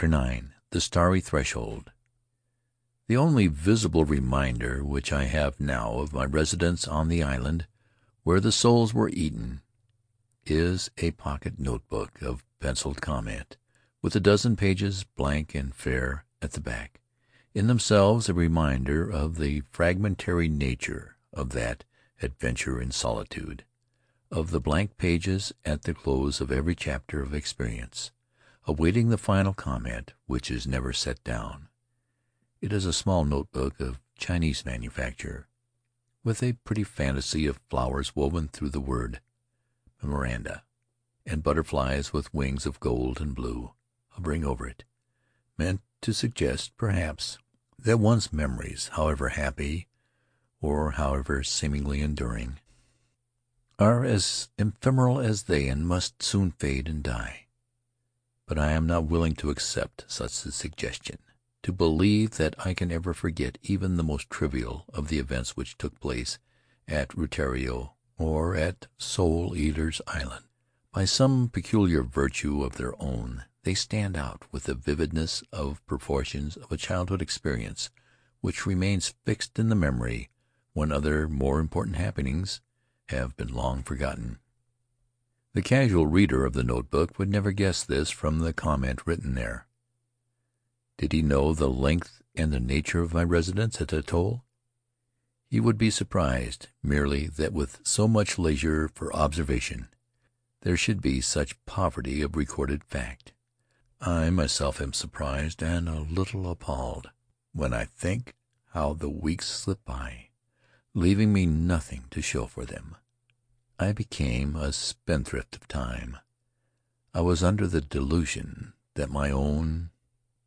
CHAPTER IX The Starry Threshold. The only visible reminder which I have now of my residence on the island where the souls were eaten, is a pocket notebook of penciled comment, with a dozen pages, blank and fair, at the back, in themselves a reminder of the fragmentary nature of that adventure in solitude; of the blank pages at the close of every chapter of experience, awaiting the final comment which is never set down. It is a small notebook of Chinese manufacture, with a pretty fantasy of flowers woven through the word "Memoranda," and butterflies with wings of gold and blue hovering over it, meant to suggest, perhaps, that one's memories, however happy or however seemingly enduring, are as ephemeral as they and must soon fade and die. But I am not willing to accept such a suggestion, to believe that I can ever forget even the most trivial of the events which took place at Rutiaro or at Soul Eaters' Island. By some peculiar virtue of their own they stand out with the vividness of proportions of a childhood experience which remains fixed in the memory when other more important happenings have been long forgotten. The casual reader of the notebook would never guess this from the comment written there. Did he know the length and the nature of my residence at the atoll, he would be surprised merely that with so much leisure for observation there should be such poverty of recorded fact. I myself am surprised and a little appalled when I think how the weeks slip by leaving me nothing to show for them. I became a spendthrift of time. I was under the delusion that my own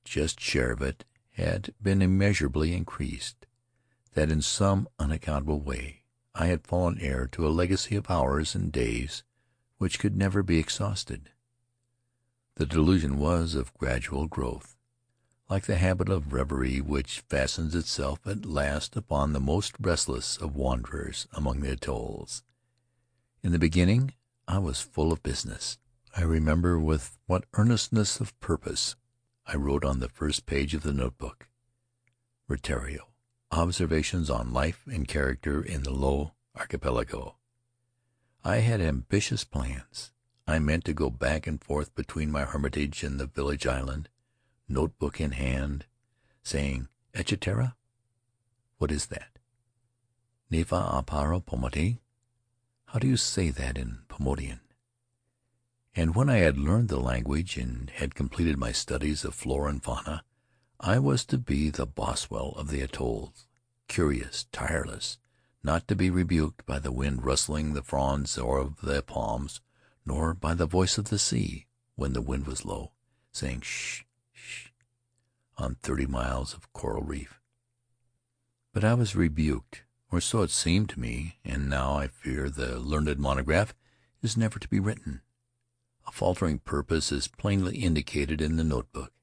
just share of it had been immeasurably increased; that in some unaccountable way I had fallen heir to a legacy of hours and days which could never be exhausted. The delusion was of gradual growth like the habit of reverie which fastens itself at last upon the most restless of wanderers among the atolls. In the beginning I was full of business. I remember with what earnestness of purpose I wrote on the first page of the notebook: "Rutiaro: Observations on Life and Character in the Low Archipelago." I had ambitious plans. I meant to go back and forth between my hermitage and the village island notebook in hand, saying, "Etcheterra? What is that? Neva apara Pomati? How do you say that in Paumotuan?" And when I had learned the language and had completed my studies of flora and fauna, I was to be the Boswell of the atolls, curious, tireless, not to be rebuked by the wind rustling the fronds of the palms, nor by the voice of the sea, when the wind was low, saying, "Sh! on thirty miles of coral reef. But I was rebuked, or so it seemed to me, and now I fear the learned monograph is never to be written. A faltering purpose is plainly indicated in the notebook.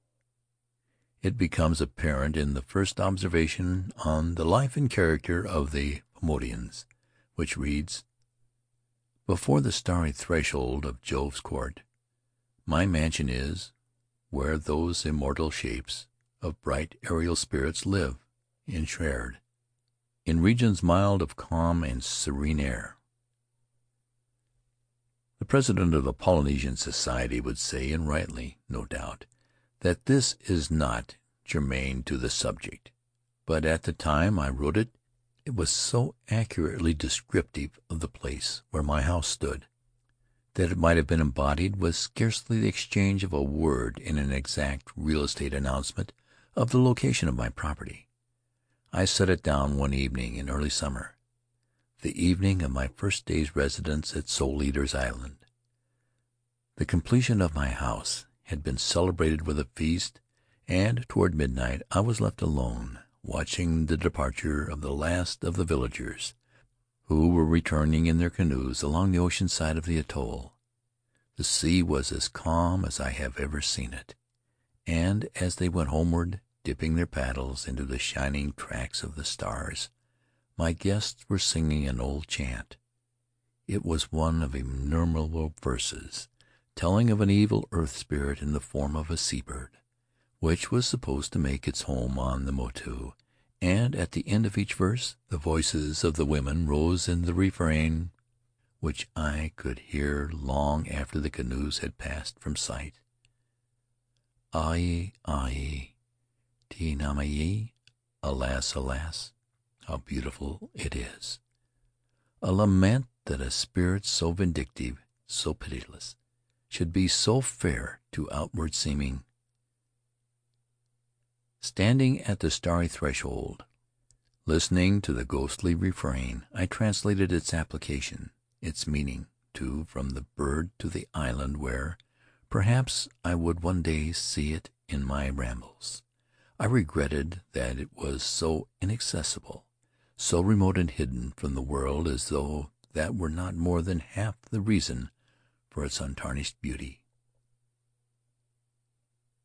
It becomes apparent in the first observation on the life and character of the Paumotuans, which reads: "Before the starry threshold of Jove's court, my mansion is, where those immortal shapes of bright aerial spirits live enshrouded in regions mild of calm and serene air." The president of the Polynesian Society would say, and rightly, no doubt, that this is not germane to the subject; but at the time I wrote it, it was so accurately descriptive of the place where my house stood, that it might have been embodied with scarcely the exchange of a word in an exact real estate announcement of the location of my property. I set it down one evening in early summer, the evening of my first day's residence at Soul Eaters' Island. The completion of my house had been celebrated with a feast, and toward midnight I was left alone, watching the departure of the last of the villagers, who were returning in their canoes along the ocean side of the atoll. The sea was as calm as I have ever seen it, and as they went homeward dipping their paddles into the shining tracks of the stars, my guests were singing an old chant. It was one of innumerable verses, telling of an evil earth spirit in the form of a sea bird, which was supposed to make its home on the motu, and at the end of each verse the voices of the women rose in the refrain which I could hear long after the canoes had passed from sight: Aue, Tehinatu Alas, alas, how beautiful it is! A lament that a spirit so vindictive, so pitiless, should be so fair to outward seeming. Standing at the starry threshold, listening to the ghostly refrain, I translated its application, its meaning, too, from the bird to the island where, perhaps, I would one day see it in my rambles. I regretted that it was so inaccessible, so remote and hidden from the world, as though that were not more than half the reason for its untarnished beauty.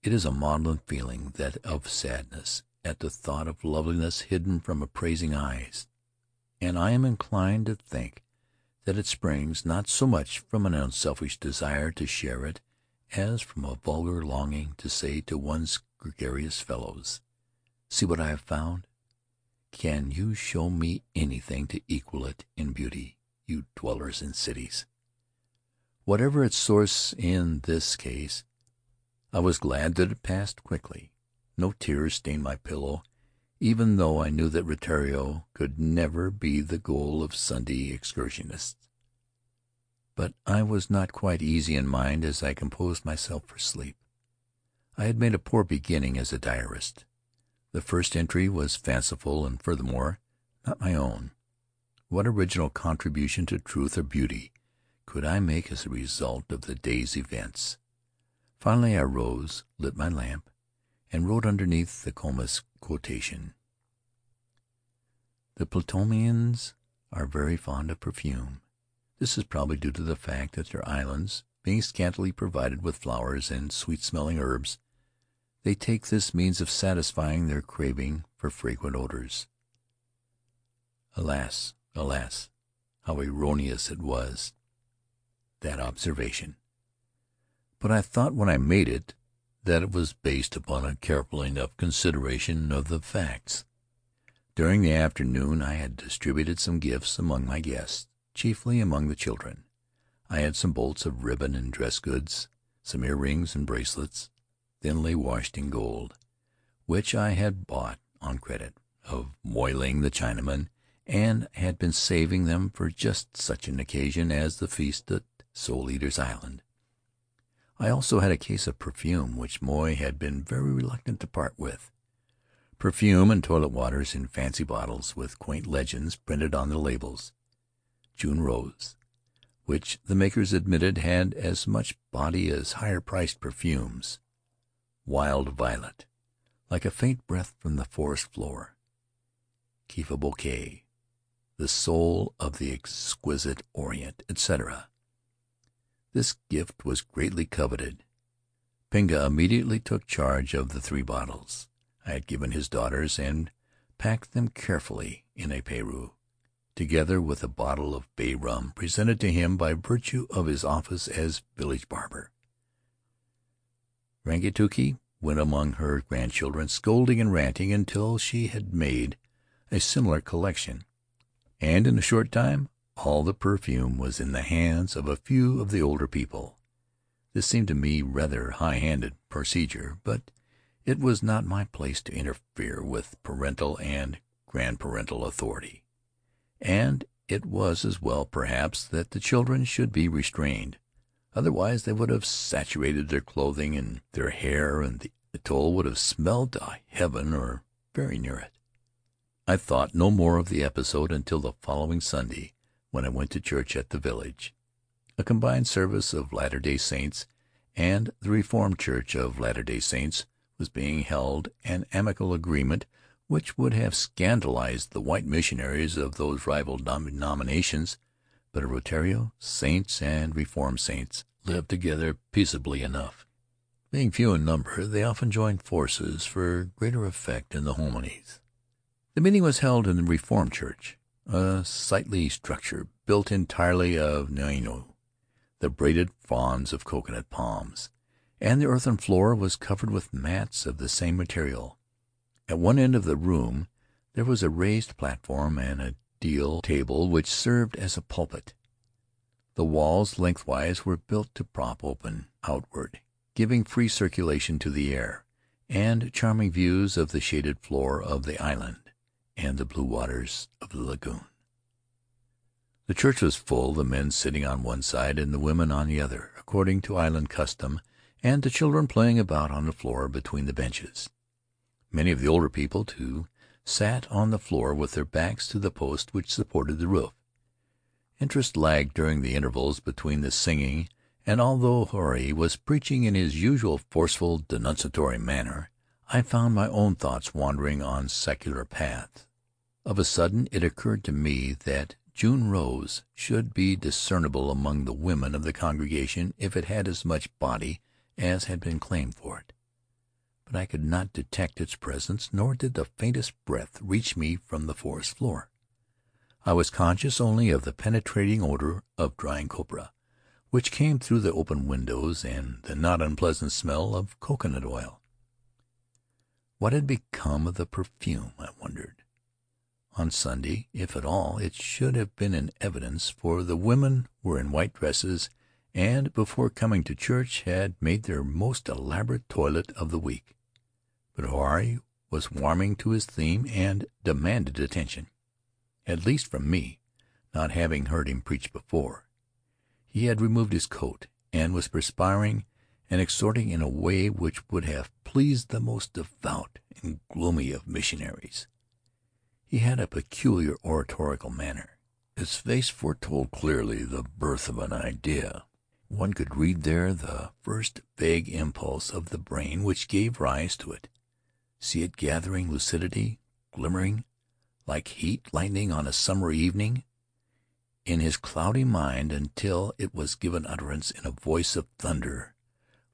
It is a maudlin feeling, that of sadness at the thought of loveliness hidden from appraising eyes, and I am inclined to think that it springs not so much from an unselfish desire to share it as from a vulgar longing to say to one's gregarious fellows, "See what I have found! Can you show me anything to equal it in beauty, you dwellers in cities?" Whatever its source in this case, I was glad that it passed quickly. No tears stained my pillow, even though I knew that Rutiaro could never be the goal of Sunday excursionists. But I was not quite easy in mind as I composed myself for sleep. I had made a poor beginning as a diarist. The first entry was fanciful and, furthermore, not my own. What original contribution to truth or beauty could I make as a result of the day's events? Finally I rose, lit my lamp, and wrote underneath the Comus quotation: "The Paumotuans are very fond of perfume. This is probably due to the fact that their islands being scantily provided with flowers and sweet smelling herbs, they take this means of satisfying their craving for fragrant odors." Alas, alas, how erroneous it was, that observation! but I thought when I made it that it was based upon a careful enough consideration of the facts. During the afternoon I had distributed some gifts among my guests, chiefly among the children. I had some bolts of ribbon and dress goods, some earrings and bracelets, thinly washed in gold, which I had bought on credit of Moy Ling the Chinaman, and had been saving them for just such an occasion as the feast at Soul Eaters' Island. I also had a case of perfume which Moy had been very reluctant to part with. Perfume and toilet waters in fancy bottles, with quaint legends printed on the labels. June Rose, which the makers admitted had as much body as higher priced perfumes. Wild Violet, like a faint breath from the forest floor. Kifa Bouquet, the soul of the exquisite Orient, etc. This gift was greatly coveted. Pinga immediately took charge of the three bottles I had given his daughters and packed them carefully in a pareu, together with a bottle of bay rum presented to him by virtue of his office as village barber. Rangituki went among her grandchildren, scolding and ranting until she had made a similar collection, and in a short time all the perfume was in the hands of a few of the older people. This seemed to me rather high handed procedure, but it was not my place to interfere with parental and grandparental authority, and it was as well perhaps that the children should be restrained. Otherwise they would have saturated their clothing and their hair, and the atoll would have smelled to heaven or very near it. I thought no more of the episode until the following Sunday when I went to church at the village. A combined service of Latter Day Saints and the Reformed Church of Latter Day Saints was being held, an amicable agreement which would have scandalized the white missionaries of those rival denominations, but at Rutiaro Saints and Reformed Saints lived together peaceably enough. Being few in number, they often joined forces for greater effect in the homilies. The meeting was held in the Reformed Church a sightly structure built entirely of niau, the braided fronds of coconut palms, and the earthen floor was covered with mats of the same material. At one end of the room there was a raised platform and a deal table which served as a pulpit. The walls lengthwise were built to prop open outward, giving free circulation to the air, and charming views of the shaded floor of the island and the blue waters of the lagoon. The church was full, the men sitting on one side and the women on the other, according to island custom, and the children playing about on the floor between the benches. Many of the older people, too, sat on the floor with their backs to the post which supported the roof. Interest lagged during the intervals between the singing, and although Huirai was preaching in his usual forceful, denunciatory manner, I found my own thoughts wandering on secular paths. Of a sudden it occurred to me that June rose should be discernible among the women of the congregation if it had as much body as had been claimed for it but I could not detect its presence, nor did the faintest breath reach me from the forest floor. I was conscious only of the penetrating odor of drying copra, which came through the open windows, and the not unpleasant smell of cocoanut oil. What had become of the perfume, I wondered. On Sunday, if at all, it should have been in evidence, for the women were in white dresses, and before coming to church had made their most elaborate toilet of the week. But Huirai was warming to his theme and demanded attention, at least from me, not having heard him preach before. He had removed his coat, and was perspiring and exhorting in a way which would have pleased the most devout and gloomy of missionaries. He had a peculiar oratorical manner. His face foretold clearly the birth of an idea. One could read there the first vague impulse of the brain which gave rise to it see it gathering lucidity, glimmering like heat lightning on a summer evening in his cloudy mind until it was given utterance in a voice of thunder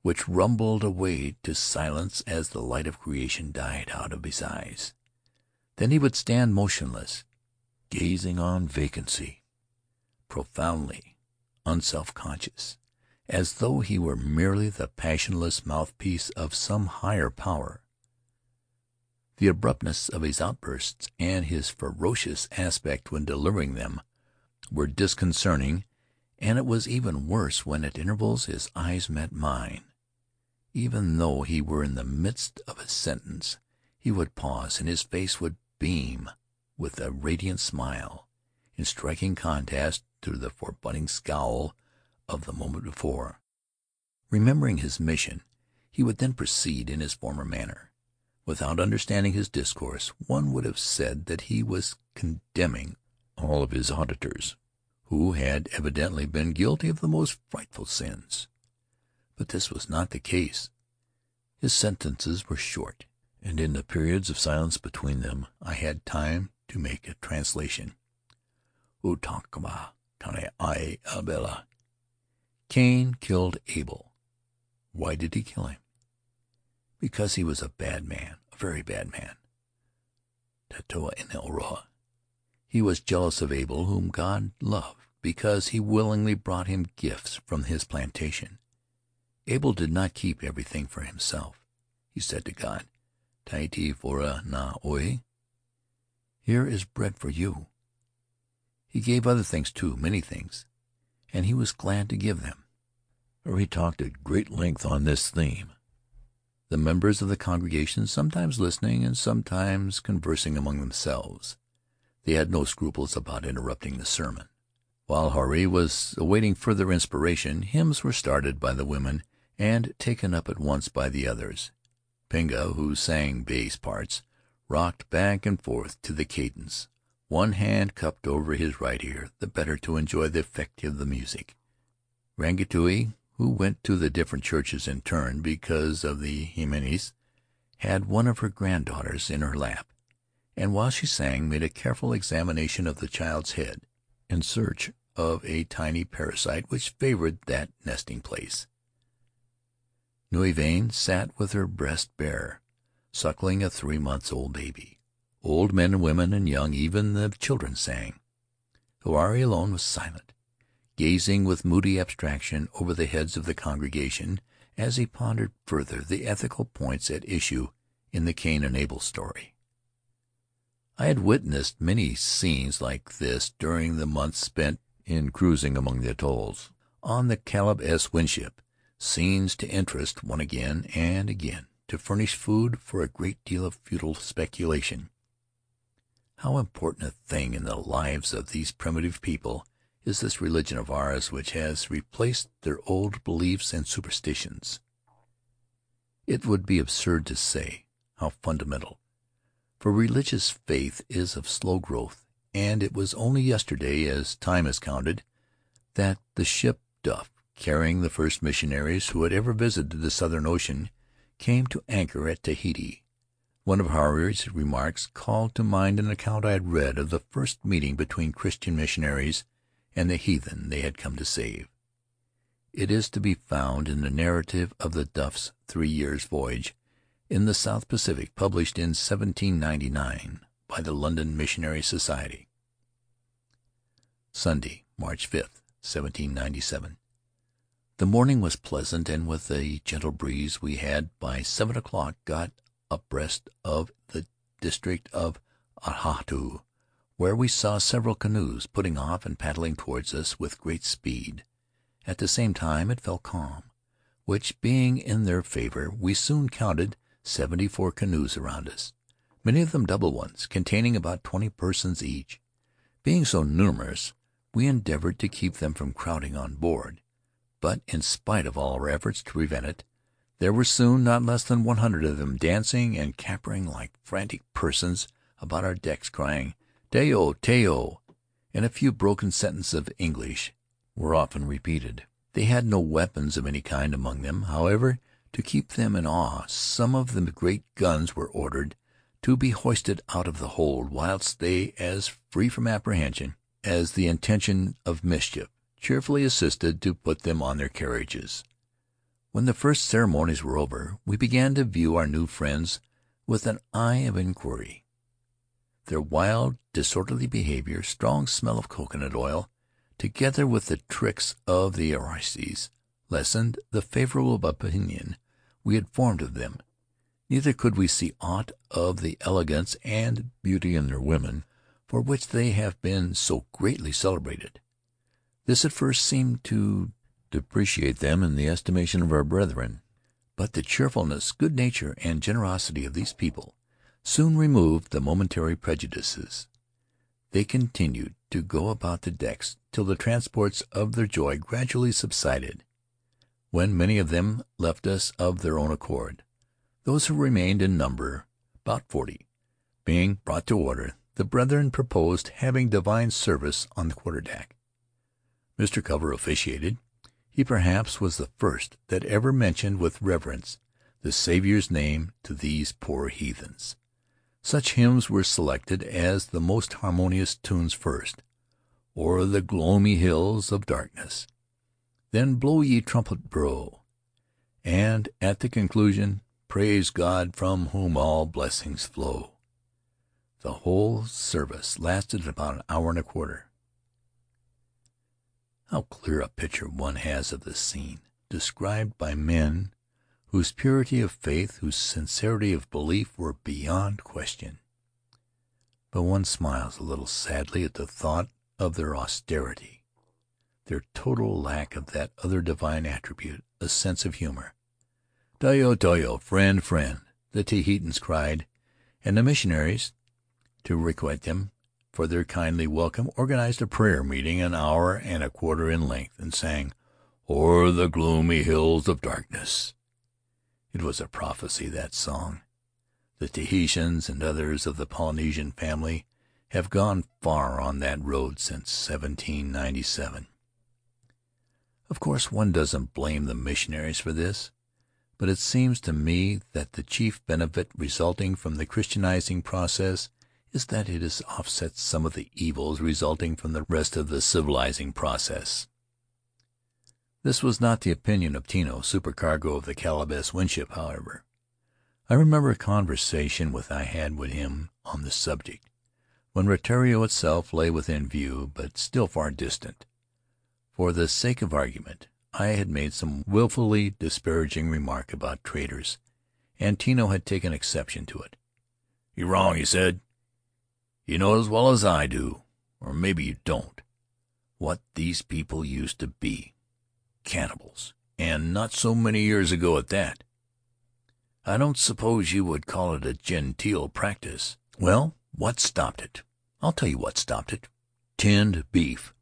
which rumbled away to silence as the light of creation died out of his eyes. Then he would stand motionless, gazing on vacancy, profoundly unself-conscious, as though he were merely the passionless mouthpiece of some higher power. The abruptness of his outbursts and his ferocious aspect when delivering them were disconcerting, and it was even worse when at intervals his eyes met mine. Even though he were in the midst of a sentence, he would pause and his face would beam with a radiant smile, in striking contrast to the forbidding scowl of the moment before. Remembering his mission, he would then proceed in his former manner. Without understanding his discourse, one would have said that he was condemning all of his auditors, who had evidently been guilty of the most frightful sins. But this was not the case. His sentences were short, and in the periods of silence between them I had time to make a translation. Utakama tane ai abela. Cain killed Abel. Why did he kill him? Because he was a bad man very bad man. Tatoa Inelroa. He was jealous of Abel, whom God loved, because he willingly brought him gifts from his plantation. Abel did not keep everything for himself. He said to God, Taiti fora na oi. Here is bread for you. He gave other things too, many things, and he was glad to give them. Or he talked at great length on this theme the members of the congregation sometimes listening and sometimes conversing among themselves. They had no scruples about interrupting the sermon. While Huirai was awaiting further inspiration, hymns were started by the women and taken up at once by the others. Pinga, who sang bass parts, rocked back and forth to the cadence, one hand cupped over his right ear, the better to enjoy the effect of the music. Rangituki who went to the different churches in turn because of the himenes, had one of her granddaughters in her lap, and while she sang made a careful examination of the child's head in search of a tiny parasite which favored that nesting place. Nui Vane sat with her breast bare, suckling a three months old baby. Old men and women and young, even the children sang. Huirai alone was silent gazing with moody abstraction over the heads of the congregation as he pondered further the ethical points at issue in the Cain and Abel story. I had witnessed many scenes like this during the months spent in cruising among the atolls on the Caleb S. Winship, scenes to interest one again and again, to furnish food for a great deal of futile speculation. How important a thing in the lives of these primitive people is this religion of ours which has replaced their old beliefs and superstitions. It would be absurd to say how fundamental, for religious faith is of slow growth, and it was only yesterday, as time is counted, that the ship Duff, carrying the first missionaries who had ever visited the southern ocean, came to anchor at Tahiti. One of Huirai's remarks called to mind an account I had read of the first meeting between Christian missionaries and the heathen they had come to save. It is to be found in the narrative of the Duff's three years' voyage in the South Pacific, published in 1799 by the London Missionary Society. Sunday, March 5, 1797. The morning was pleasant, and with a gentle breeze we had by seven o'clock got abreast of the district of Ahatu, where we saw several canoes putting off and paddling toward us with great speed. At the same time it fell calm, which being in their favor, we soon counted seventy four canoes around us, many of them double ones, containing about twenty persons each. Being so numerous, we endeavored to keep them from crowding on board, but in spite of all our efforts to prevent it, there were soon not less than one hundred of them dancing and capering like frantic persons about our decks, crying "Tayo! Tayo!" and a few broken sentences of English were often repeated. They had no weapons of any kind among them, however; to keep them in awe some of the great guns were ordered to be hoisted out of the hold, whilst they, as free from apprehension as the intention of mischief, cheerfully assisted to put them on their carriages. When the first ceremonies were over, we began to view our new friends with an eye of inquiry. Their wild, disorderly behavior, strong smell of cocoanut oil, together with the tricks of the Arreoys, lessened the favorable opinion we had formed of them. Neither could we see aught of the elegance and beauty in their women for which they have been so greatly celebrated. This at first seemed to depreciate them in the estimation of our brethren, but the cheerfulness, good nature, and generosity of these people soon removed the momentary prejudices. They continued to go about the decks till the transports of their joy gradually subsided, when many of them left us of their own accord. Those who remained in number, about forty, being brought to order, the brethren proposed having divine service on the quarter-deck. Mr. Cover officiated. He perhaps was the first that ever mentioned with reverence the Saviour's name to these poor heathens. Such hymns were selected as the most harmonious tunes first, "O'er the gloomy hills of darkness," then "Blow ye trumpet blow," and at the conclusion, "Praise God from whom all blessings flow." The whole service lasted about an hour and a quarter. How clear a picture one has of the scene, described by men whose purity of faith, whose sincerity of belief were beyond question. But one smiles a little sadly at the thought of their austerity, their total lack of that other divine attribute, a sense of humor. "Tayo! Tayo! Friend! Friend!" the Tahitians cried, and the missionaries to requite them for their kindly welcome, organized a prayer meeting an hour and a quarter in length, and sang, "O'er the gloomy hills of darkness." It was a prophecy, that song. The Tahitians and others of the Polynesian family have gone far on that road since 1797. Of course one doesn't blame the missionaries for this, but it seems to me that the chief benefit resulting from the Christianizing process is that it has offset some of the evils resulting from the rest of the civilizing process. This was not the opinion of Tino, supercargo of the Caleb. Winship, however. I remember a conversation which I had with him on the subject, when Rutiaro itself lay within view, but still far distant. For the sake of argument, I had made some willfully disparaging remark about traders, and Tino had taken exception to it. "You're wrong," he said. "You know as well as I do, or maybe you don't, what these people used to be. Cannibals, and not so many years ago at that. I don't suppose you would call it a genteel practice. Well, what stopped it? I'll tell you what stopped it. Tinned beef.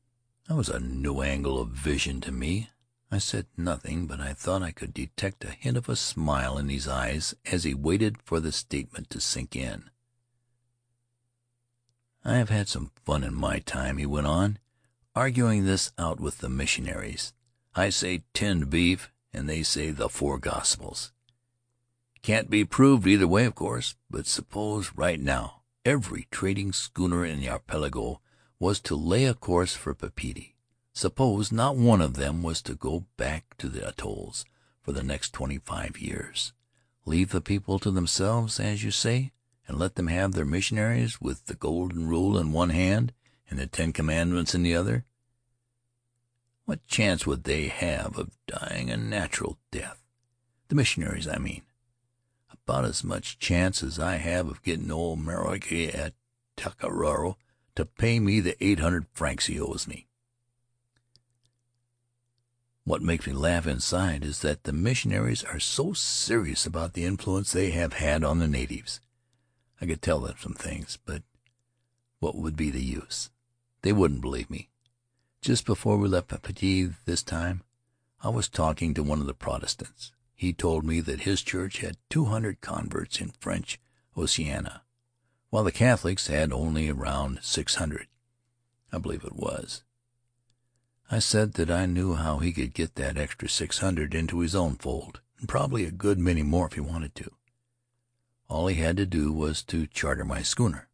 That was a new angle of vision to me. I said nothing, but I thought I could detect a hint of a smile in his eyes as he waited for the statement to sink in. "I have had some fun in my time," he went on, "arguing this out with the missionaries. I say tinned beef, and they say the four gospels. Can't be proved either way, of course, but suppose right now every trading schooner in the archipelago was to lay a course for Papeete. Suppose not one of them was to go back to the atolls for the next twenty five years. Leave the people to themselves, as you say, and let them have their missionaries with the golden rule in one hand and the Ten Commandments in the other. What chance would they have of dying a natural death? The missionaries, I mean. About as much chance as I have of getting old Maroaki at Takararo to pay me the eight hundred francs he owes me. What makes me laugh inside is that the missionaries are so serious about the influence they have had on the natives. I could tell them some things, but what would be the use? They wouldn't believe me. Just before we left Papeete this time, I was talking to one of the Protestants. He told me that his church had two hundred converts in French Oceania, while the Catholics had only around six hundred, I believe it was. I said that I knew how he could get that extra six hundred into his own fold, and probably a good many more if he wanted to. All he had to do was to charter my schooner,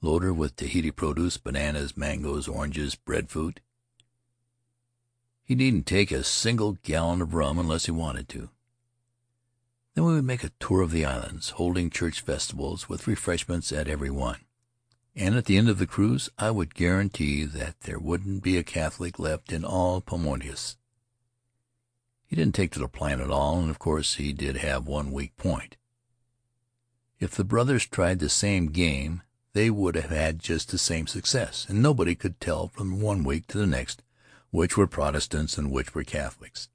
load her with Tahiti produce, bananas, mangoes, oranges, breadfruit. He needn't take a single gallon of rum unless he wanted to. Then we would make a tour of the islands, holding church festivals with refreshments at every one and at the end of the cruise I would guarantee that there wouldn't be a Catholic left in all Paumotus. He didn't take to the plan at all, and of course he did have one weak point. If the brothers tried the same game they would have had just the same success, and nobody could tell from one week to the next which were Protestants and which were Catholics.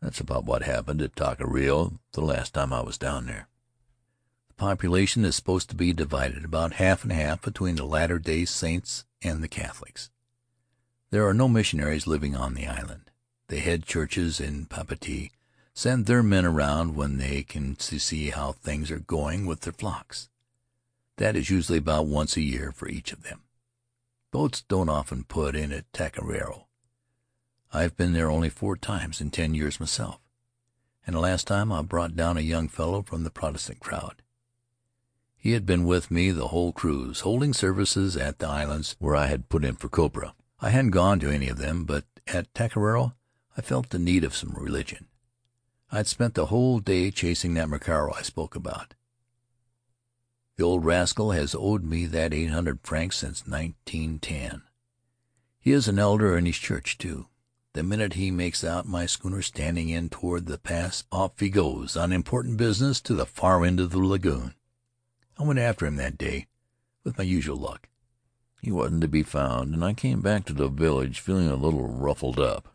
That's about what happened at Takiero the last time I was down there The population is supposed to be divided about half and half between the Latter Day Saints and the Catholics. There are no missionaries living on the island. The head churches in Papeete send their men around when they can see how things are going with their flocks. That is usually about once a year for each of them. Boats don't often put in at Takiero. I've been there only four times in ten years myself, and the last time I brought down a young fellow from the Protestant crowd. He had been with me the whole cruise, holding services at the islands where I had put in for copra. I hadn't gone to any of them, but at Takiero I felt the need of some religion. I'd spent the whole day chasing that Macaro I spoke about. The old rascal has owed me that eight hundred francs since 1910. He is an elder in his church, too. The minute he makes out my schooner standing in toward the pass, off he goes on important business to the far end of the lagoon. I went after him that day, with my usual luck. He wasn't to be found, and I came back to the village feeling a little ruffled up.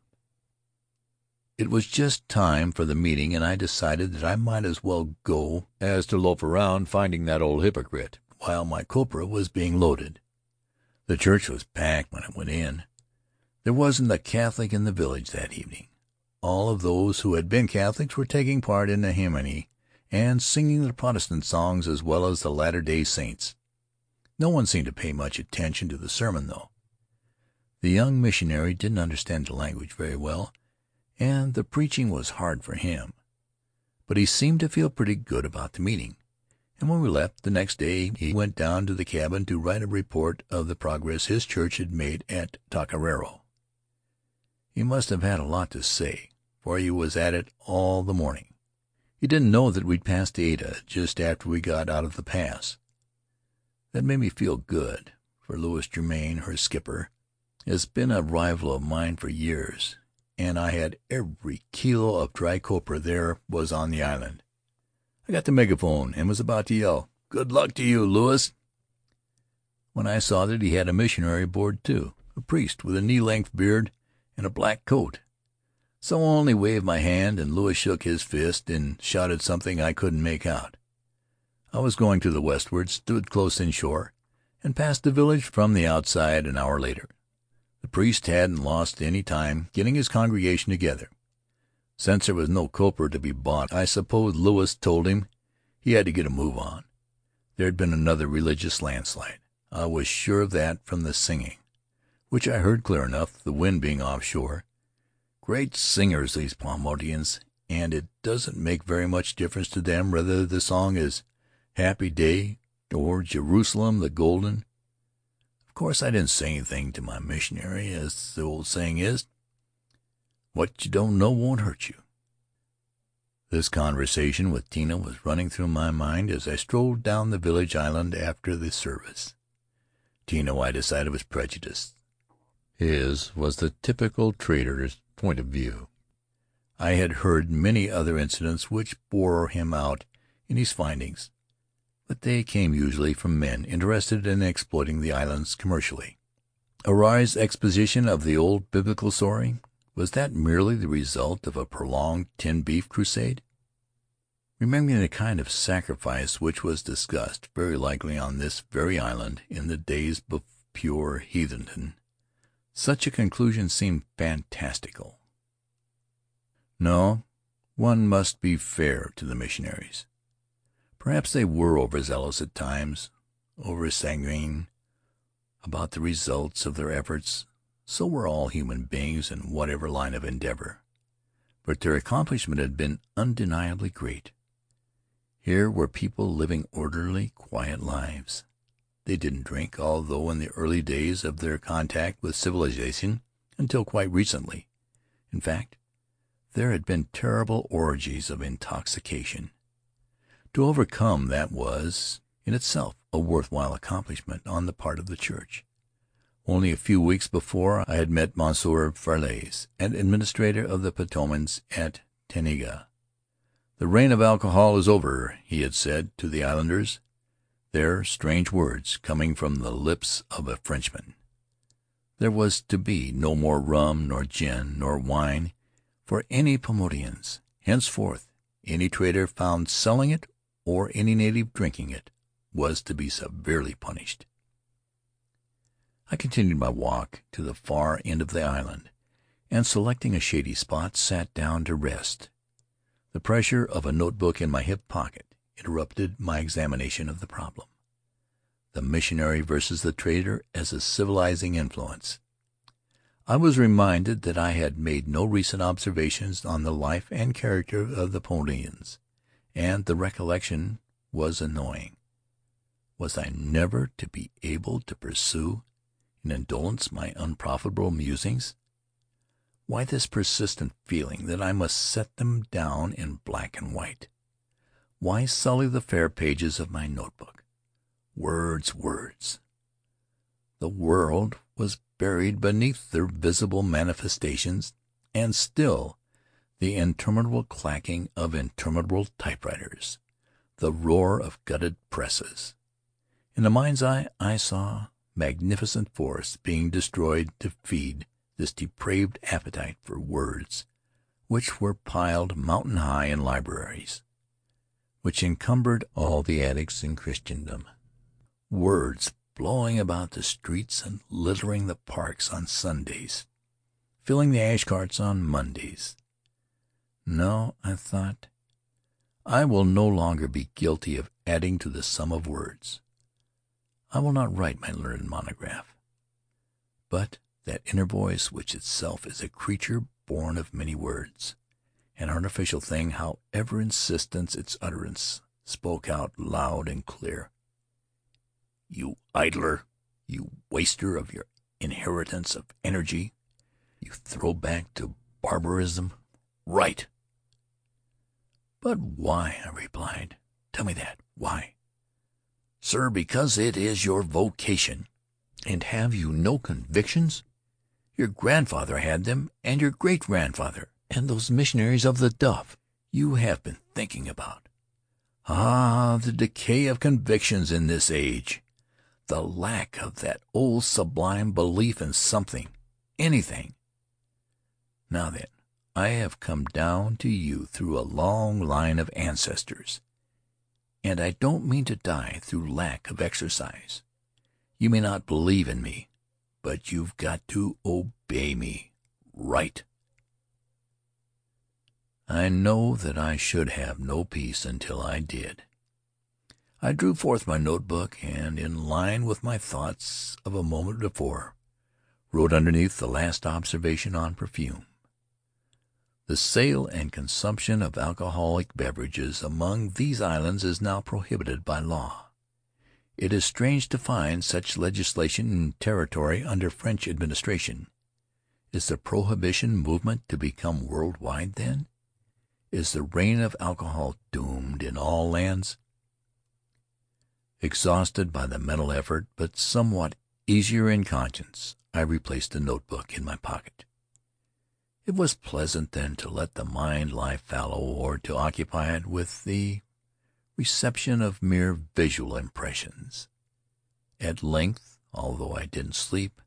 It was just time for the meeting, and I decided that I might as well go as to loaf around finding that old hypocrite while my copra was being loaded. The church was packed when I went in. There wasn't a Catholic in the village that evening. All of those who had been Catholics were taking part in the himene and singing the Protestant songs as well as the Latter Day Saints. No one seemed to pay much attention to the sermon, though. The young missionary didn't understand the language very well, and the preaching was hard for him. But he seemed to feel pretty good about the meeting, and when we left the next day he went down to the cabin to write a report of the progress his church had made at Takiero. He must have had a lot to say, for he was at it all the morning. He didn't know that we'd passed Ada just after we got out of the pass. That made me feel good, for Louis Germaine, her skipper, has been a rival of mine for years, and I had every kilo of dry copra there was on the island. I got the megaphone and was about to yell, "Good luck to you, Louis," when I saw that he had a missionary aboard, too, a priest with a knee length beard and a black coat. So I only waved my hand, and Louis shook his fist and shouted something I couldn't make out. I was going to the westward, stood close inshore, and passed the village from the outside an hour later. The priest hadn't lost any time getting his congregation together. Since there was no copra to be bought, I suppose Louis told him he had to get a move on. There had been another religious landslide. I was sure of that from the singing, which I heard clear enough, the wind being offshore. Great singers, these Paumotuans, and it doesn't make very much difference to them whether the song is Happy Day or Jerusalem the Golden. Of course I didn't say anything to my missionary, as the old saying is, "What you don't know won't hurt you." This conversation with Tino was running through my mind as I strolled down the village island after the service. Tino, I decided, was prejudiced. His was the typical trader's point of view. I had heard many other incidents which bore him out in his findings but they came usually from men interested in exploiting the islands commercially. Huirai's exposition of the old Biblical story, was that merely the result of a prolonged tinned beef crusade? Remembering the kind of sacrifice which was discussed, very likely on this very island, in the days of pure heathendom, such a conclusion seemed fantastical. No, one must be fair to the missionaries. Perhaps they were overzealous at times, over sanguine about the results of their efforts. So were all human beings in whatever line of endeavor. But their accomplishment had been undeniably great. Here were people living orderly, quiet lives. They didn't drink, although in the early days of their contact with civilization, until quite recently, in fact, there had been terrible orgies of intoxication. To overcome that was, in itself, a worthwhile accomplishment on the part of the Church. Only a few weeks before I had met Monsieur Ferlys, an administrator of the Paumotuans at Taenga. "The reign of alcohol is over," he had said to the islanders there strange words coming from the lips of a Frenchman. There was to be no more rum, nor gin, nor wine for any Paumotuans. Henceforth any trader found selling it or any native drinking it, was to be severely punished. I continued my walk to the far end of the island, and selecting a shady spot, sat down to rest. The pressure of a notebook in my hip pocket interrupted my examination of the problem. The missionary versus the trader as a civilizing influence. I was reminded that I had made no recent observations on the life and character of the Paumotuans and the recollection was annoying. Was I never to be able to pursue in indolence my unprofitable musings? Why this persistent feeling that I must set them down in black and white? Why sully the fair pages of my notebook? Words, words! The world was buried beneath their visible manifestations, and still the interminable clacking of interminable typewriters, the roar of gutted presses. In the mind's eye I saw magnificent forests being destroyed to feed this depraved appetite for words, which were piled mountain high in libraries, which encumbered all the attics in Christendom. Words blowing about the streets and littering the parks on Sundays, filling the ash carts on Mondays, no, I thought, I will no longer be guilty of adding to the sum of words. I will not write my learned monograph. But that inner voice, which itself is a creature born of many words, an artificial thing, however insistent its utterance, spoke out loud and clear. "You idler! You waster of your inheritance of energy! You throw back to barbarism! Write! "But why?" I replied. "Tell me that. Why?" "Sir, because it is your vocation." "And have you no convictions?" Your grandfather had them, and your great grandfather, and those missionaries of the Duff you have been thinking about. Ah, the decay of convictions in this age! The lack of that old sublime belief in something, anything. Now then, I have come down to you through a long line of ancestors, and I don't mean to die through lack of exercise. You may not believe in me but you've got to obey me. Right. I know that I should have no peace until I did. I drew forth my notebook, and, in line with my thoughts of a moment before, wrote underneath the last observation on perfume: "The sale and consumption of alcoholic beverages among these islands is now prohibited by law. It is strange to find such legislation in territory under French administration. Is the prohibition movement to become world wide, then? Is the reign of alcohol doomed in all lands?" Exhausted by the mental effort, but somewhat easier in conscience, I replaced the notebook in my pocket. It was pleasant then to let the mind lie fallow, or to occupy it with the reception of mere visual impressions. At length, although I didn't sleep,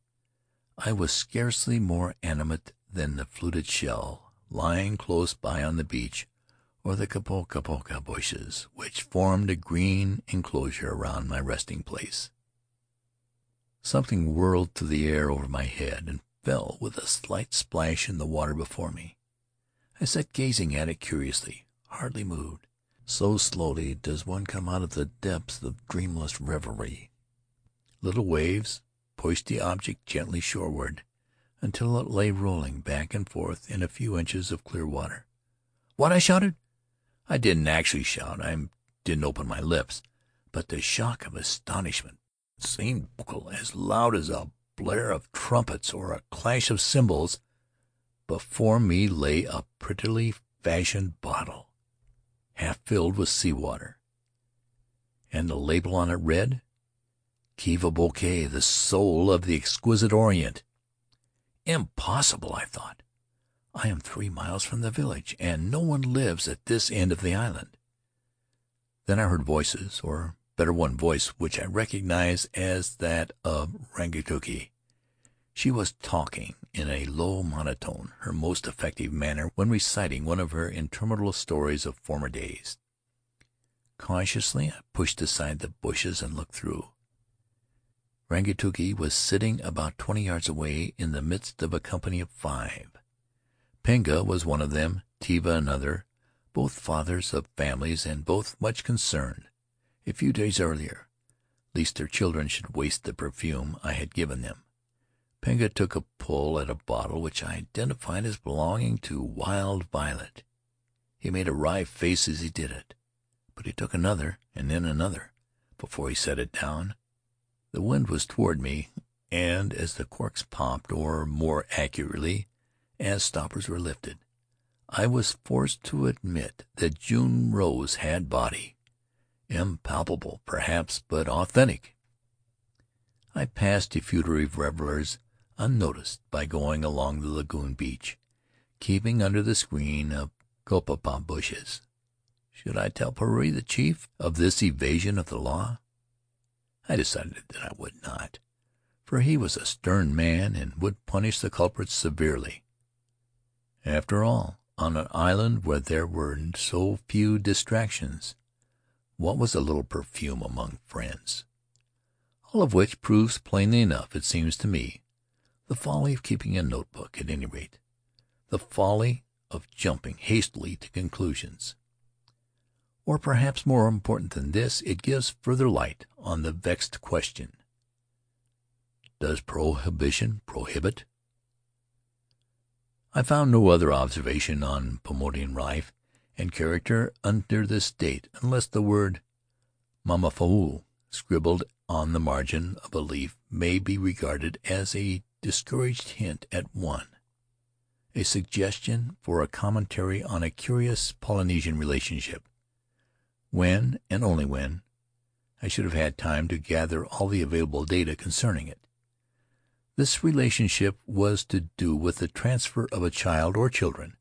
I was scarcely more animate than the fluted shell lying close by on the beach, or the kapokapoka bushes which formed a green inclosure around my resting place. Something whirled through the air over my head, and fell with a slight splash in the water before me. I sat gazing at it curiously, hardly moved. So slowly does one come out of the depths of dreamless reverie. Little waves pushed the object gently shoreward, until it lay rolling back and forth in a few inches of clear water. "What?" I shouted. I didn't actually shout, I didn't open my lips, but the shock of astonishment seemed vocal, as loud as a blare of trumpets or a clash of cymbals. Before me lay a prettily fashioned bottle half filled with sea water. And the label on it read: "Kiva Bouquet, the soul of the exquisite Orient." Impossible, I thought. I am three miles from the village, and no one lives at this end of the island. Then I heard voices, or better one voice which I recognized as that of Rangituki. She was talking in a low monotone, her most effective manner when reciting one of her interminable stories of former days. Cautiously I pushed aside the bushes and looked through. Rangituki was sitting about twenty yards away in the midst of a company of five. Pinga was one of them, Tevah another, both fathers of families and both much concerned, a few days earlier, lest their children should waste the perfume I had given them. Pinga took a pull at a bottle which I identified as belonging to Wild Violet. He made a wry face as he did it, but he took another and then another before he set it down. The wind was toward me, and as the corks popped, or, more accurately, as stoppers were lifted, I was forced to admit that June Rose had body. Impalpable, perhaps, but authentic. I passed defeatory revelers unnoticed by going along the lagoon beach, keeping under the screen of kopapa bushes. Should I tell Puarei, the chief, of this evasion of the law? I decided that I would not, for he was a stern man and would punish the culprits severely. After all, on an island where there were so few distractions, what was a little perfume among friends? All of which proves plainly enough, it seems to me, the folly of keeping a notebook, at any rate; the folly of jumping hastily to conclusions. Or perhaps more important than this, it gives further light on the vexed question: Does prohibition prohibit? I found no other observation on Paumotuan life and character under this date unless the word "Mamafao," scribbled on the margin of a leaf, may be regarded as a discouraged hint at one, a suggestion for a commentary on a curious Polynesian relationship. When, and only when, I should have had time to gather all the available data concerning it. This relationship was to do with the transfer of a child or children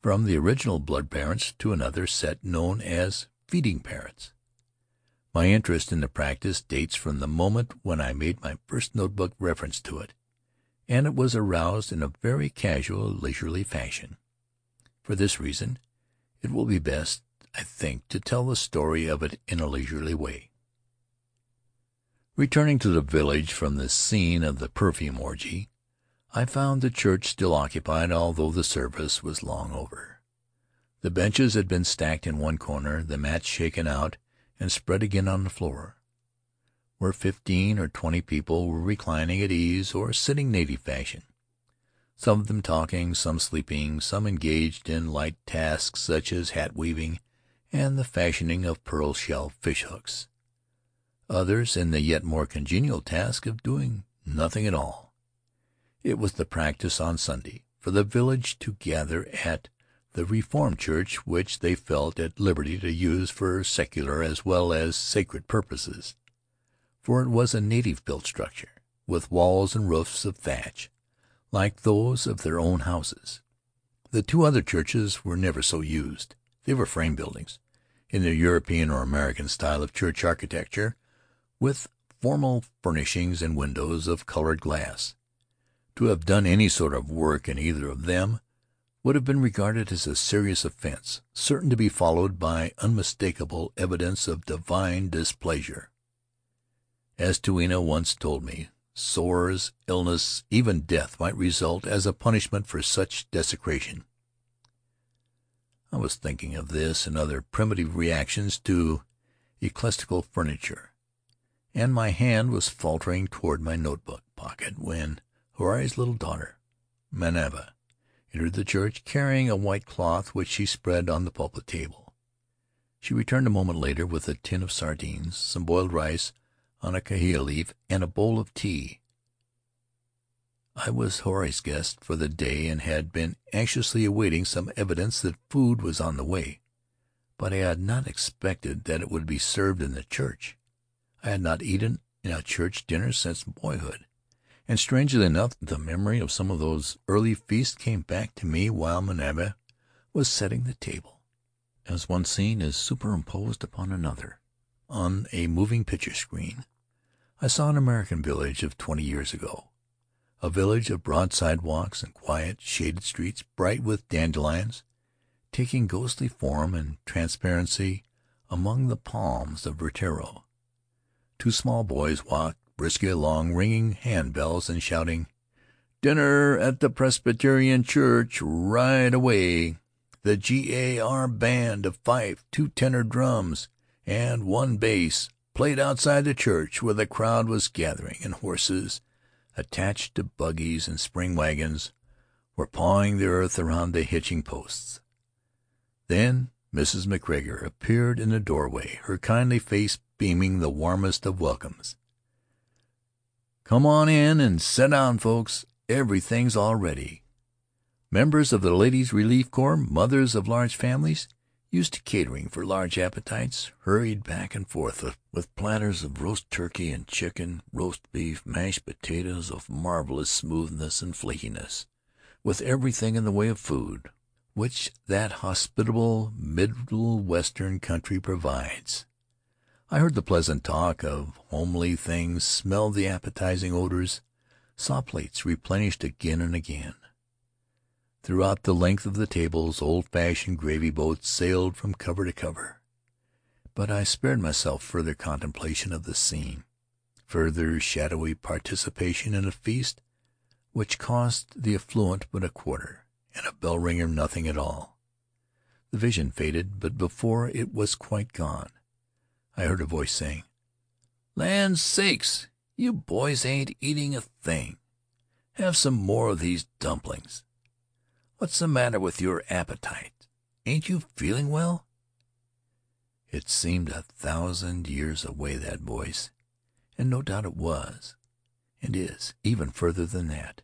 from the original blood parents to another set known as feeding parents. My interest in the practice dates from the moment when I made my first notebook reference to it, and it was aroused in a very casual, leisurely fashion. For this reason, it will be best, I think, to tell the story of it in a leisurely way. Returning to the village from the scene of the perfume orgy, I found the church still occupied, although the service was long over. The benches had been stacked in one corner, the mats shaken out and spread again on the floor, where fifteen or twenty people were reclining at ease or sitting native fashion, some of them talking, some sleeping, some engaged in light tasks such as hat weaving and the fashioning of pearl shell fish hooks others in the yet more congenial task of doing nothing at all. It was the practice on Sunday for the village to gather at the Reformed church which they felt at liberty to use for secular as well as sacred purposes, for it was a native built structure, with walls and roofs of thatch, like those of their own houses. The two other churches were never so used. They were frame buildings, in the European or American style of church architecture, with formal furnishings and windows of colored glass. To have done any sort of work in either of them would have been regarded as a serious offense, certain to be followed by unmistakable evidence of divine displeasure. As Tuina once told me, sores, illness, even death might result as a punishment for such desecration. I was thinking of this and other primitive reactions to ecclesiastical furniture and my hand was faltering toward my notebook pocket when Huirai's little daughter, Manava, entered the church, carrying a white cloth which she spread on the pulpit table. She returned a moment later with a tin of sardines, some boiled rice on a kihea leaf, and a bowl of tea. I was Huirai's guest for the day and had been anxiously awaiting some evidence that food was on the way, but I had not expected that it would be served in the church. I had not eaten a church dinner since boyhood, and strangely enough the memory of some of those early feasts came back to me while Manava was setting the table, as one scene is superimposed upon another on a moving picture screen. I saw an American village of twenty years ago, a village of broad sidewalks and quiet, shaded streets, bright with dandelions, taking ghostly form and transparency among the palms of Rutiaro. Two small boys walked briskly along, ringing handbells and shouting, "Dinner at the Presbyterian Church right away. The G.A.R. band, of fife, two tenor drums, and one bass, played outside the church where the crowd was gathering, and horses, attached to buggies and spring wagons, were pawing the earth around the hitching posts." Then Mrs. McGregor appeared in the doorway, her kindly face beaming the warmest of welcomes. "Come on in and set down, folks. Everything's all ready." Members of the Ladies' Relief Corps, mothers of large families, used to catering for large appetites, hurried back and forth with platters of roast turkey and chicken, roast beef, mashed potatoes of marvelous smoothness and flakiness, with everything in the way of food which that hospitable Middle Western country provides. I heard the pleasant talk of homely things, smelled the appetizing odors, saw plates replenished again and again. Throughout the length of the tables old fashioned gravy boats sailed from cover to cover. But I spared myself further contemplation of the scene, further shadowy participation in a feast which cost the affluent but a quarter, and a bell ringer nothing at all. The vision faded, but before it was quite gone I heard a voice saying, "Land sakes! You boys ain't eating a thing. Have some more of these dumplings. What's the matter with your appetite? Ain't you feeling well?" It seemed a thousand years away, that voice, and no doubt it was, and is, even further than that.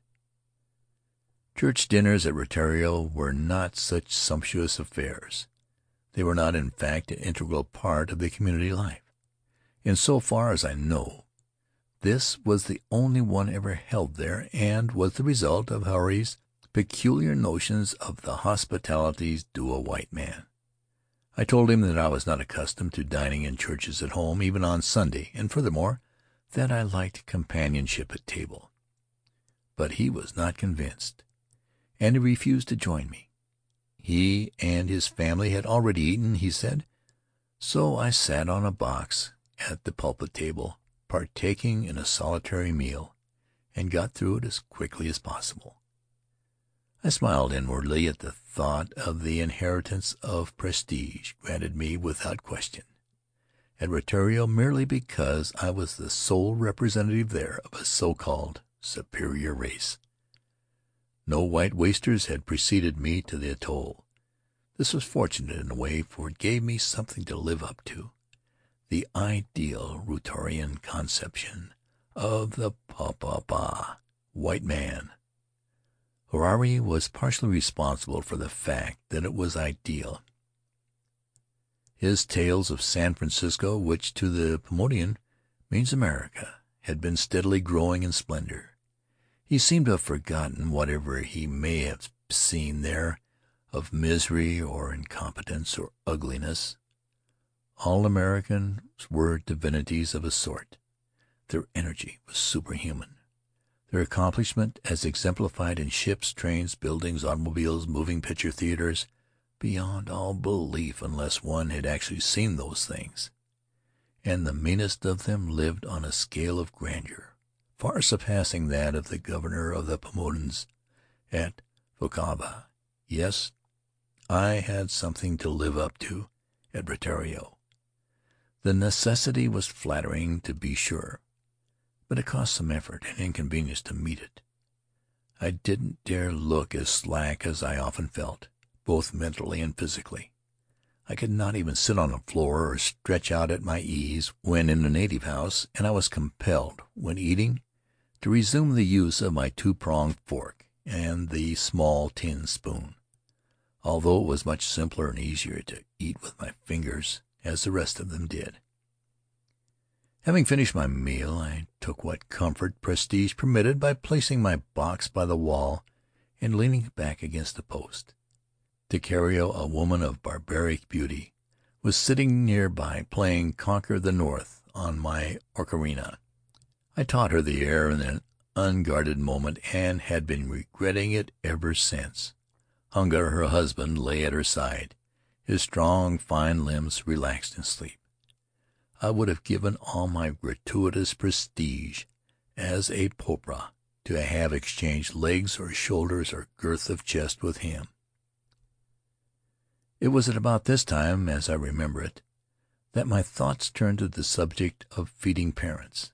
Church dinners at Rutiaro were not such sumptuous affairs. They were not, in fact, an integral part of the community life. In so far as I know, This was the only one ever held there, and was the result of Huirai's peculiar notions of the hospitalities due a white man. I told him that I was not accustomed to dining in churches at home, even on Sunday, and furthermore, that I liked companionship at table. But he was not convinced, and he refused to join me. He and his family had already eaten, he said, so I sat on a box at the pulpit table, partaking in a solitary meal, and got through it as quickly as possible. I smiled inwardly at the thought of the inheritance of prestige granted me without question at Rutiaro merely because I was the sole representative there of a so called superior race. No white wasters had preceded me to the atoll. This was fortunate in a way, for it gave me something to live up to the ideal Rutiaroan conception of the Popapa white man. Huirai was partially responsible for the fact that it was ideal. His tales of San Francisco, which to the Paumotuan means America, had been steadily growing in splendor. He seemed to have forgotten whatever he may have seen there of misery or incompetence or ugliness. All Americans were divinities of a sort. Their energy was superhuman. Their accomplishment, as exemplified in ships, trains, buildings, automobiles, moving picture theaters, beyond all belief unless one had actually seen those things. And the meanest of them lived on a scale of grandeur far surpassing that of the governor of the Paumotuans at Fakarava. Yes, I had something to live up to at Rutiaro. The necessity was flattering, to be sure, but it cost some effort and inconvenience to meet it. I didn't dare look as slack as I often felt, both mentally and physically. I could not even sit on the floor or stretch out at my ease when in a native house, and I was compelled, when eating, to resume the use of my two-pronged fork and the small tin spoon, although it was much simpler and easier to eat with my fingers as the rest of them did. Having finished my meal, I took what comfort prestige permitted by placing my box by the wall and leaning back against a post. Takiero, a woman of barbaric beauty, was sitting near by playing Cock o' the North on my ocarina. I taught her the air in an unguarded moment and had been regretting it ever since. Hunga, her husband, lay at her side his strong, fine limbs relaxed in sleep. I would have given all my gratuitous prestige as a popra to have exchanged legs or shoulders or girth of chest with him. It was at about this time, as I remember it, that my thoughts turned to the subject of feeding parents.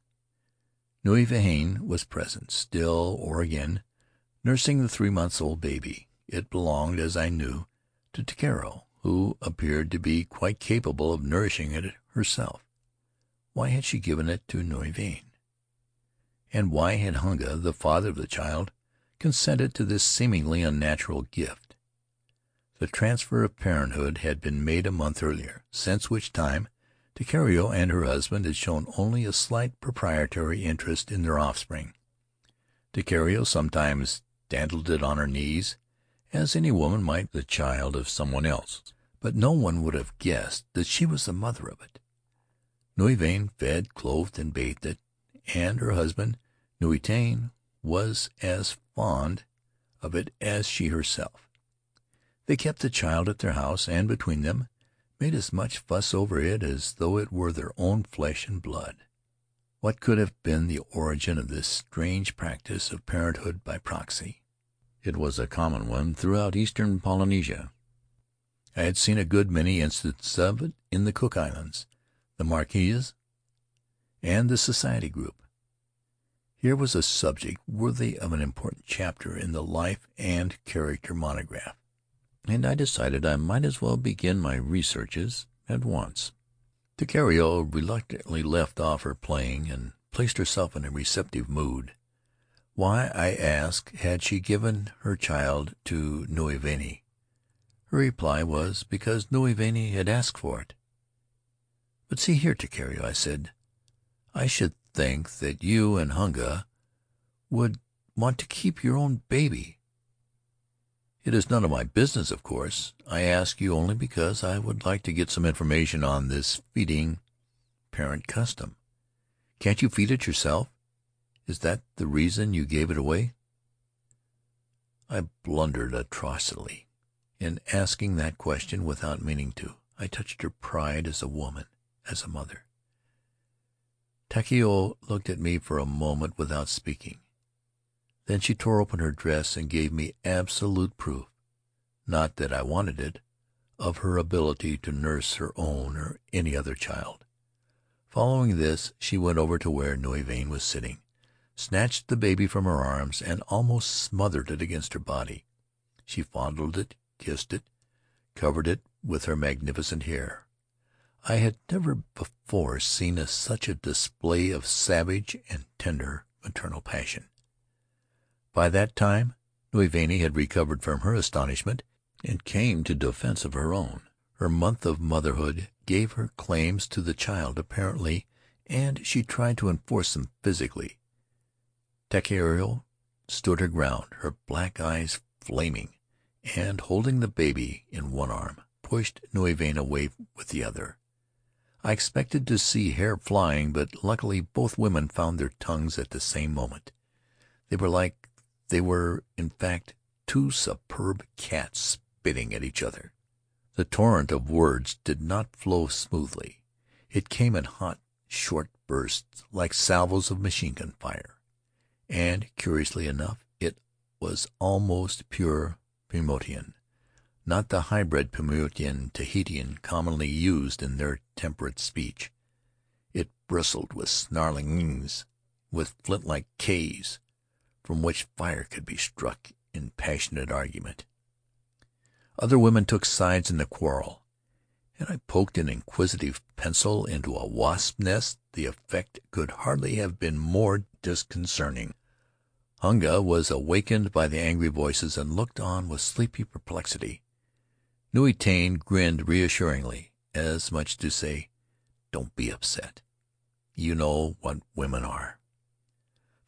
Nui Vahine was present, still or again, nursing the three months old baby. It belonged, as I knew, to Takiero who appeared to be quite capable of nourishing it herself. Why had she given it to Nui Vahine? And why had Hunga, the father of the child, consented to this seemingly unnatural gift? The transfer of parenthood had been made a month earlier, since which time Takiero and her husband had shown only a slight proprietary interest in their offspring. Takiero sometimes dandled it on her knees, as any woman might the child of some one else, but no one would have guessed that she was the mother of it. Nui fed, clothed, and bathed it, and her husband, Nui was as fond of it as she herself. They kept the child at their house, and between them made as much fuss over it as though it were their own flesh and blood. What could have been the origin of this strange practice of parenthood by proxy? It was a common one throughout eastern Polynesia. I had seen a good many instances of it in the Cook Islands, the Marquesas, and the Society Group. Here was a subject worthy of an important chapter in the life and character monograph, and I decided I might as well begin my researches at once. Takiero reluctantly left off her playing and placed herself in a receptive mood. Why, I asked, had she given her child to Nui Vahine? Her reply was, because Nui Vahine had asked for it. "But see here, Takiero," I said, "I should think that you and Hunga would want to keep your own baby. It is none of my business, of course. I ask you only because I would like to get some information on this feeding parent custom. Can't you feed it yourself? Is that the reason you gave it away?" I blundered atrociously in asking that question without meaning to. I touched her pride as a woman, as a mother. Takeo looked at me for a moment without speaking. Then she tore open her dress and gave me absolute proof not that I wanted it of her ability to nurse her own or any other child. Following this she went over to where Nui Vahine was sitting, snatched the baby from her arms, and almost smothered it against her body. She fondled it, kissed it, covered it with her magnificent hair. I had never before seen such a display of savage and tender maternal passion. By that time Nui Vahine had recovered from her astonishment and came to defense of her own. Her month of motherhood gave her claims to the child, apparently, and she tried to enforce them physically. Takiero stood her ground, her black eyes flaming, and, holding the baby in one arm, pushed Nui Vahine away with the other. I expected to see hair flying, but luckily both women found their tongues at the same moment. They were like they were, in fact, two superb cats spitting at each other. The torrent of words did not flow smoothly. It came in hot, short bursts like salvos of machine gun fire. And, curiously enough, it was almost pure Paumotuan not the hybrid Paumotuan Tahitian commonly used in their temperate speech. It bristled with snarling ngs, with flint-like k's, from which fire could be struck in passionate argument. Other women took sides in the quarrel, and I poked an inquisitive pencil into a wasp's nest the effect could hardly have been more disconcerting. Hunga was awakened by the angry voices and looked on with sleepy perplexity. Nui Tane grinned reassuringly, as much to say, "Don't be upset. You know what women are."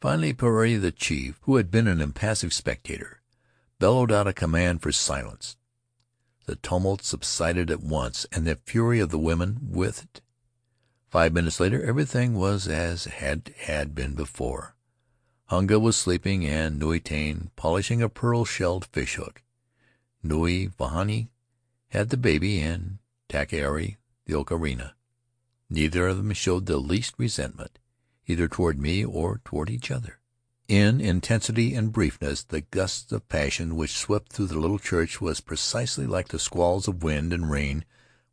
Finally Puarei the chief, who had been an impassive spectator, bellowed out a command for silence. The tumult subsided at once, and the fury of the women with it. Five minutes later everything was as it had been before. Hunga was sleeping and Nui Tane polishing a pearl-shelled fishhook. Nui Vahine had the baby, and Takiero the ocarina. Neither of them showed the least resentment, either toward me or toward each other. In intensity and briefness the gusts of passion which swept through the little church was precisely like the squalls of wind and rain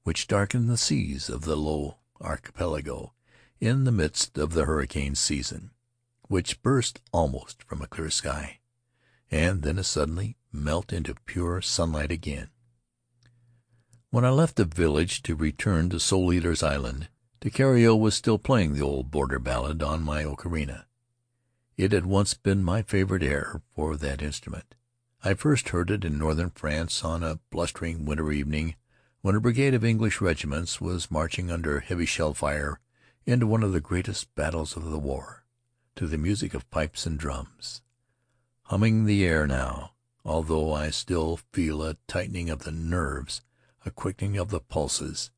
which darken the seas of the Low Archipelago in the midst of the hurricane season, which burst almost from a clear sky, and then as suddenly melt into pure sunlight again. When I left the village to return to Soul Eaters' Island, Takiero was still playing the old border ballad on my ocarina. It had once been my favorite air for that instrument. I first heard it in northern France on a blustering winter evening when a brigade of English regiments was marching under heavy shell fire into one of the greatest battles of the war, to the music of pipes and drums. Humming the air now, although I still feel a tightening of the nerves a quickening of the pulses.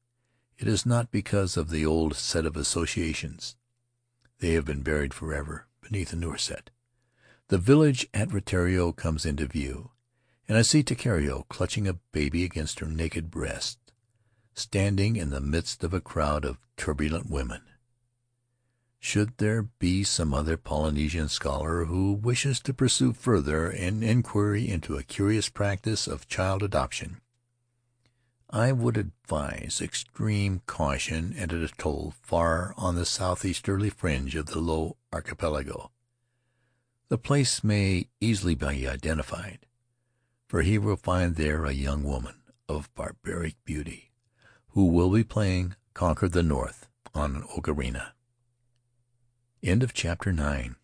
It is not because of the old set of associations. They have been buried forever beneath a newer set. The village at Rutiaro comes into view, and I see Takiero clutching a baby against her naked breast, standing in the midst of a crowd of turbulent women. Should there be some other Polynesian scholar who wishes to pursue further an inquiry into a curious practice of child adoption, I would advise extreme caution at an atoll far on the southeasterly fringe of the Low Archipelago. The place may easily be identified, for he will find there a young woman of barbaric beauty, who will be playing "Cock o' the North" on an ocarina. Chapter X